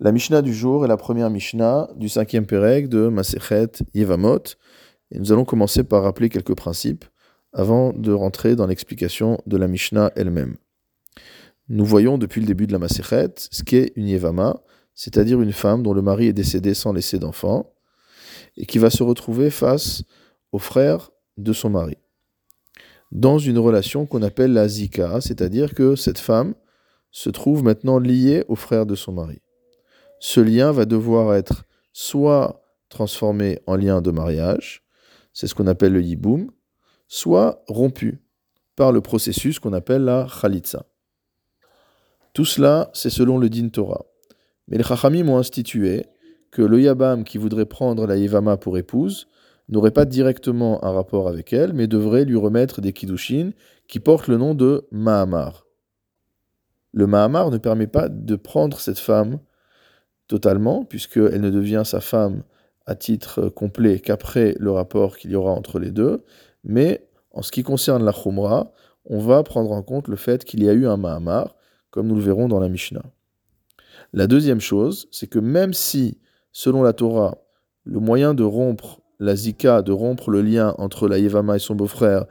La Mishnah du jour est la première Mishnah du cinquième Pérec de Masechet Yevamot. Et nous allons commencer par rappeler quelques principes avant de rentrer dans l'explication de la Mishnah elle-même. Nous voyons depuis le début de la Masechet ce qu'est une Yevama, c'est-à-dire une femme dont le mari est décédé sans laisser d'enfant et qui va se retrouver face au frère de son mari. Dans une relation qu'on appelle la Zika, c'est-à-dire que cette femme se trouve maintenant liée au frère de son mari ce lien va devoir être soit transformé en lien de mariage, c'est ce qu'on appelle le yiboum, soit rompu par le processus qu'on appelle la khalitsa. Tout cela, c'est selon le din Torah. Mais les chachamim ont institué que le yabam qui voudrait prendre la yevama pour épouse n'aurait pas directement un rapport avec elle, mais devrait lui remettre des kiddushin qui portent le nom de Mahamar. Le Mahamar ne permet pas de prendre cette femme totalement, puisqu'elle ne devient sa femme à titre complet qu'après le rapport qu'il y aura entre les deux. Mais en ce qui concerne la Khumra, on va prendre en compte le fait qu'il y a eu un Mahamar, comme nous le verrons dans la Mishnah. La deuxième chose, c'est que même si, selon la Torah, le moyen de rompre la zika, de rompre le lien entre la Yevama et son beau-frère,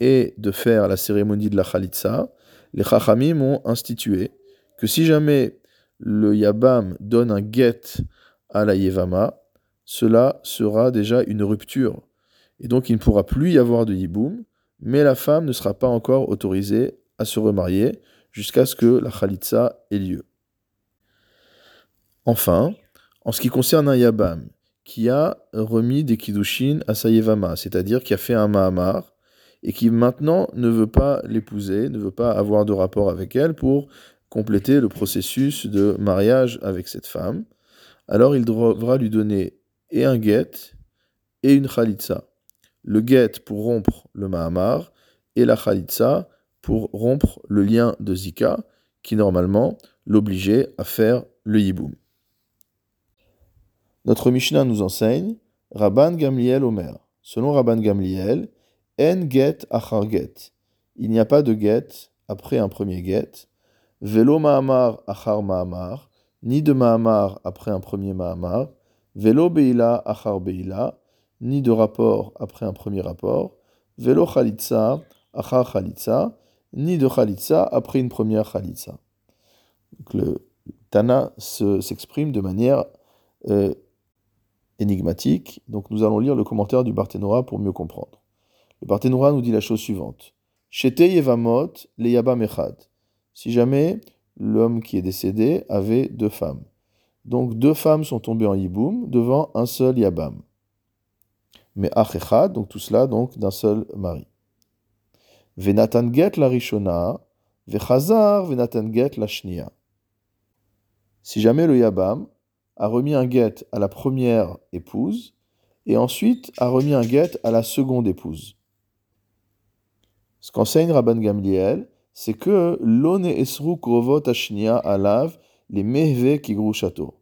est de faire la cérémonie de la Khalitsa, les Chachamim ont institué que si jamais le Yabam donne un get à la Yevama, cela sera déjà une rupture. Et donc il ne pourra plus y avoir de Yiboum, mais la femme ne sera pas encore autorisée à se remarier jusqu'à ce que la Khalitsa ait lieu. Enfin, en ce qui concerne un Yabam qui a remis des Kiddushin à sa Yevama, c'est-à-dire qui a fait un Mahamar, et qui maintenant ne veut pas l'épouser, ne veut pas avoir de rapport avec elle pour compléter le processus de mariage avec cette femme, alors il devra lui donner et un guet et une khalitsa. Le guet pour rompre le mahamar et la khalitsa pour rompre le lien de zika qui normalement l'obligeait à faire le yiboum. Notre Mishnah nous enseigne Rabban Gamliel Omer. Selon Rabban Gamliel, en get achar get. Il n'y a pas de get après un premier get. Velo Mahamar Achar Mahamar, ni de Mahamar après un premier Mahamar, Velo Beila Achar Beila, ni de rapport après un premier rapport, Velo Khalitsa Achar Khalitsa, ni de Khalitsa après une première Khalitsa. le Tana s'exprime de manière euh, énigmatique, donc nous allons lire le commentaire du Barthénora pour mieux comprendre. Le Barthénora nous dit la chose suivante. Shete Yevamot le si jamais l'homme qui est décédé avait deux femmes. Donc deux femmes sont tombées en yiboum devant un seul yabam. Mais achechad, donc tout cela donc d'un seul mari. Venatan get la rishona, vechazar venatan get la shnia. Si jamais le yabam a remis un get à la première épouse et ensuite a remis un get à la seconde épouse. Ce qu'enseigne Rabban Gamliel, c'est que l'one esru krovot ashnia alav les mehve chateau.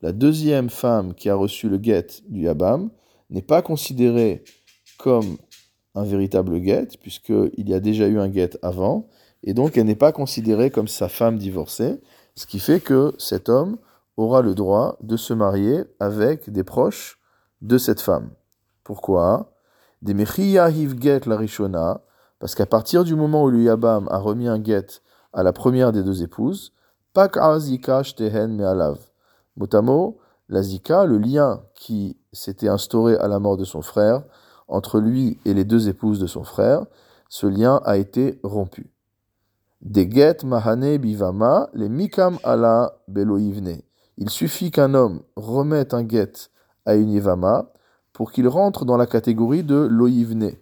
La deuxième femme qui a reçu le guet du Yabam n'est pas considérée comme un véritable guet, puisqu'il y a déjà eu un guet avant, et donc elle n'est pas considérée comme sa femme divorcée, ce qui fait que cet homme aura le droit de se marier avec des proches de cette femme. Pourquoi? Des mechiyahiv get la rishona, parce qu'à partir du moment où le a remis un guet à la première des deux épouses, Pak Azika Shtehen Me'alav. Motamo, la Zika, le lien qui s'était instauré à la mort de son frère, entre lui et les deux épouses de son frère, ce lien a été rompu. Des get mahane bivama, les mikam ala beloivne. Il suffit qu'un homme remette un guet à une yivama pour qu'il rentre dans la catégorie de loivne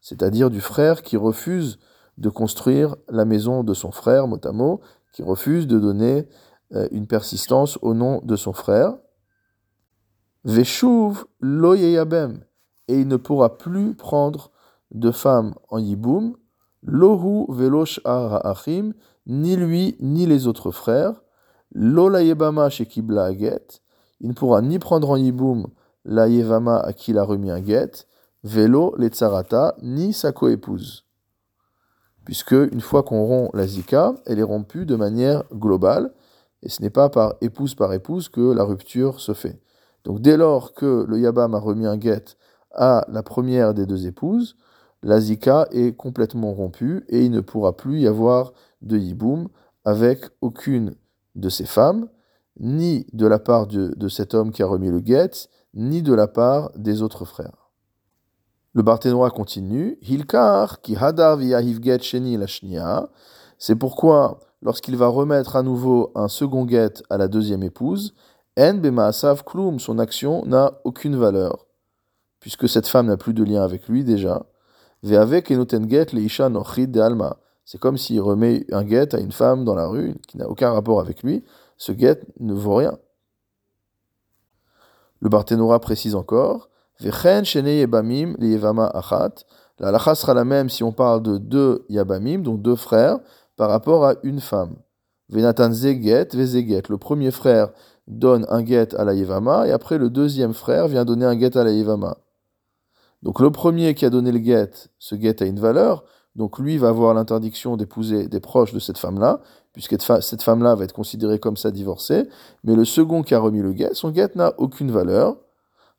c'est-à-dire du frère qui refuse de construire la maison de son frère, motamo, qui refuse de donner euh, une persistance au nom de son frère. Veshuv lo yeyabem, et il ne pourra plus prendre de femme en yiboum, lohu velosh achim, ni lui ni les autres frères, lo shekibla il ne pourra ni prendre en yiboum la yevama à qui il a remis un guet, vélo les tsarata, ni sa coépouse. Puisque une fois qu'on rompt la zika, elle est rompue de manière globale, et ce n'est pas par épouse par épouse que la rupture se fait. Donc dès lors que le Yabam a remis un guet à la première des deux épouses, la zika est complètement rompue et il ne pourra plus y avoir de yiboum avec aucune de ces femmes, ni de la part de, cet homme qui a remis le guet, ni de la part des autres frères. Le Barthénois continue, Hilkar ki hadar get sheni la c'est pourquoi lorsqu'il va remettre à nouveau un second guet à la deuxième épouse, en bemaasav klum, son action n'a aucune valeur, puisque cette femme n'a plus de lien avec lui déjà. Ve'avek enoten get leisha nochid de alma. C'est comme s'il remet un guet à une femme dans la rue qui n'a aucun rapport avec lui. Ce guet ne vaut rien. Le Barthénora précise encore Vechen yebamim yevama achat. La lacha sera la même si on parle de deux yabamim, donc deux frères, par rapport à une femme. Venatan zeget vezeget. Le premier frère donne un guet à la yevama et après le deuxième frère vient donner un guet à la yevama. Donc le premier qui a donné le guet, ce guet a une valeur, donc lui va avoir l'interdiction d'épouser des proches de cette femme-là, puisque cette femme-là va être considérée comme ça divorcée, mais le second qui a remis le guet, son guet n'a aucune valeur.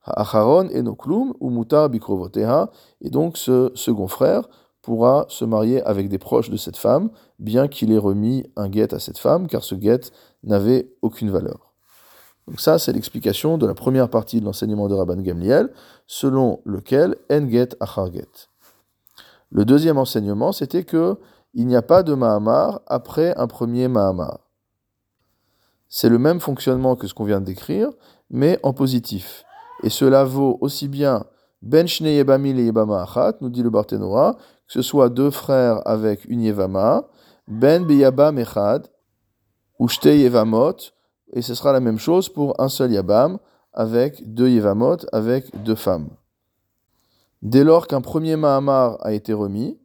Ou Bikrovoteha, et donc ce second frère pourra se marier avec des proches de cette femme, bien qu'il ait remis un guet à cette femme, car ce guet n'avait aucune valeur. Donc ça, c'est l'explication de la première partie de l'enseignement de Rabban Gamliel, selon lequel Enget Acharget. Le deuxième enseignement, c'était que il n'y a pas de Mahamar après un premier Mahamar. C'est le même fonctionnement que ce qu'on vient de décrire, mais en positif. Et cela vaut aussi bien Ben Shne Yebami le Yebama Achat, nous dit le Barthénora, que ce soit deux frères avec une Yevama, Ben Beyabam Echad, ou Yevamot, et ce sera la même chose pour un seul Yabam, avec deux Yevamot, avec deux femmes. Dès lors qu'un premier Mahamar a été remis,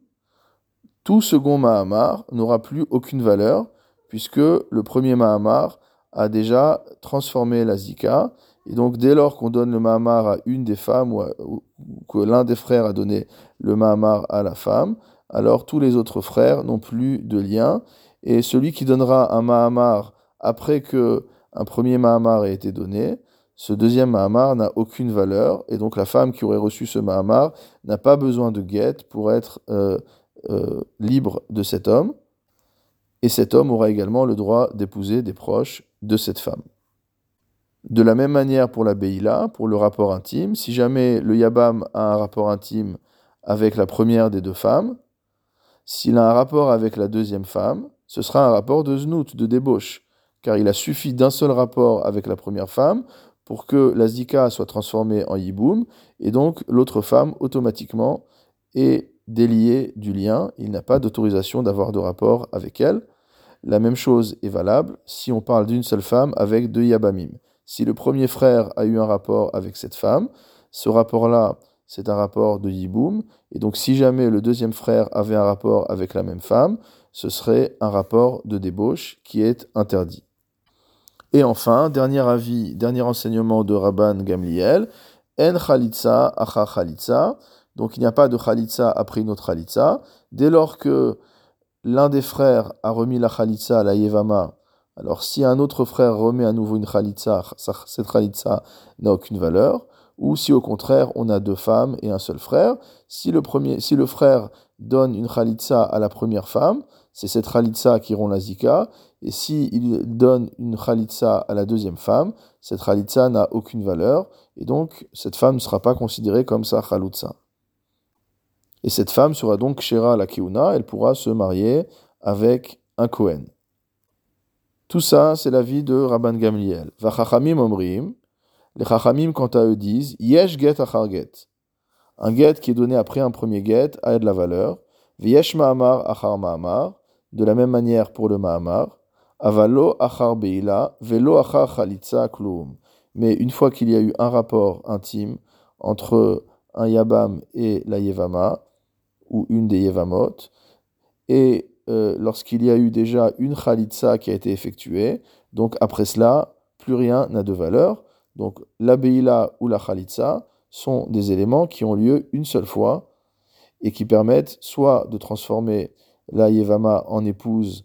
tout second Mahamar n'aura plus aucune valeur, puisque le premier Mahamar a déjà transformé la Zika, et donc dès lors qu'on donne le Mahamar à une des femmes, ou, que l'un des frères a donné le Mahamar à la femme, alors tous les autres frères n'ont plus de lien, et celui qui donnera un Mahamar après que un premier Mahamar a été donné, ce deuxième Mahamar n'a aucune valeur, et donc la femme qui aurait reçu ce Mahamar n'a pas besoin de guette pour être euh, euh, libre de cet homme, et cet homme aura également le droit d'épouser des proches de cette femme. De la même manière pour la Beïla, pour le rapport intime, si jamais le Yabam a un rapport intime avec la première des deux femmes, s'il a un rapport avec la deuxième femme, ce sera un rapport de znout, de débauche car il a suffi d'un seul rapport avec la première femme pour que la zika soit transformée en yiboum, et donc l'autre femme automatiquement est déliée du lien, il n'a pas d'autorisation d'avoir de rapport avec elle. La même chose est valable si on parle d'une seule femme avec deux yabamim. Si le premier frère a eu un rapport avec cette femme, ce rapport-là, c'est un rapport de yiboum, et donc si jamais le deuxième frère avait un rapport avec la même femme, ce serait un rapport de débauche qui est interdit. Et enfin, dernier avis, dernier enseignement de Rabban Gamliel, en chalitza acha chalitza. Donc il n'y a pas de chalitza après une autre chalitza. Dès lors que l'un des frères a remis la chalitza à la yevama, alors si un autre frère remet à nouveau une chalitza, cette chalitza n'a aucune valeur. Ou si au contraire on a deux femmes et un seul frère, si le, si frère donne une chalitza à la première femme, c'est cette khalitsa qui rend la zika, et s'il il donne une khalitsa à la deuxième femme, cette khalitsa n'a aucune valeur, et donc cette femme ne sera pas considérée comme sa khalitsa. Et cette femme sera donc shera la kiuna, elle pourra se marier avec un Kohen. Tout ça, c'est la vie de Rabban Gamliel. Vachachamim omrim, les chachamim quant à eux disent, yesh get achar get. Un get qui est donné après un premier get a de la valeur. Vyesh ma'amar achar ma'amar de la même manière pour le Mahamar, Avalo achar beila, velo achar chalitza kloum. Mais une fois qu'il y a eu un rapport intime entre un Yabam et la Yevama, ou une des Yevamot, et euh, lorsqu'il y a eu déjà une Khalitsa qui a été effectuée, donc après cela, plus rien n'a de valeur. Donc la Beila ou la Khalitsa sont des éléments qui ont lieu une seule fois et qui permettent soit de transformer la Yevama en épouse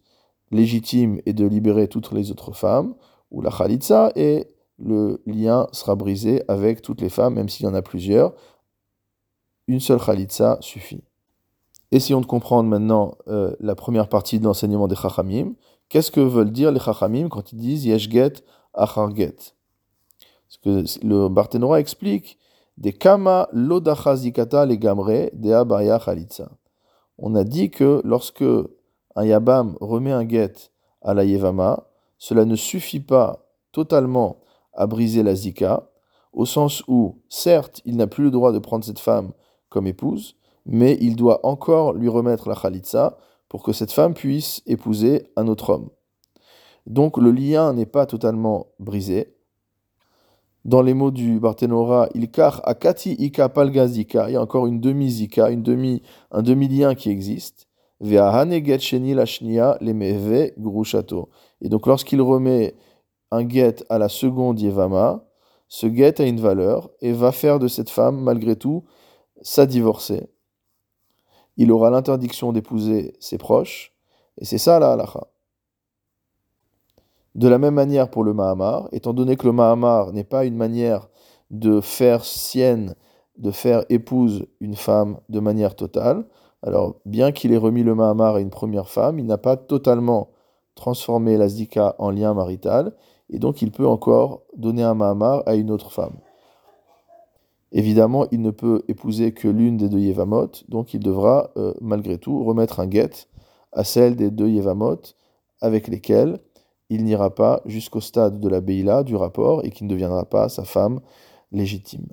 légitime est de libérer toutes les autres femmes, ou la khalitsa, et le lien sera brisé avec toutes les femmes, même s'il y en a plusieurs. Une seule khalitsa suffit. Essayons de comprendre maintenant euh, la première partie de l'enseignement des Chachamim. Qu'est-ce que veulent dire les Chachamim quand ils disent Yeshget Acharget Parce que le Barthénora explique des Kama Lodachazikata les Gamre de Abaya Khalitsa. On a dit que lorsque un Yabam remet un get à la Yevama, cela ne suffit pas totalement à briser la Zika, au sens où, certes, il n'a plus le droit de prendre cette femme comme épouse, mais il doit encore lui remettre la Khalitsa pour que cette femme puisse épouser un autre homme. Donc le lien n'est pas totalement brisé. Dans les mots du Barthénora, il car akati ika palgazika, il y a encore une demi-zika, un demi-lien qui existe. Et donc lorsqu'il remet un get à la seconde Yevama, ce get a une valeur et va faire de cette femme, malgré tout, sa divorcée il aura l'interdiction d'épouser ses proches, et c'est ça la halacha. De la même manière pour le Mahamar, étant donné que le Mahamar n'est pas une manière de faire sienne, de faire épouse une femme de manière totale, alors bien qu'il ait remis le Mahamar à une première femme, il n'a pas totalement transformé la Zika en lien marital, et donc il peut encore donner un Mahamar à une autre femme. Évidemment, il ne peut épouser que l'une des deux Yevamot, donc il devra, euh, malgré tout, remettre un guet à celle des deux Yevamot avec lesquelles il n'ira pas jusqu'au stade de la Beila, du rapport, et qui ne deviendra pas sa femme légitime.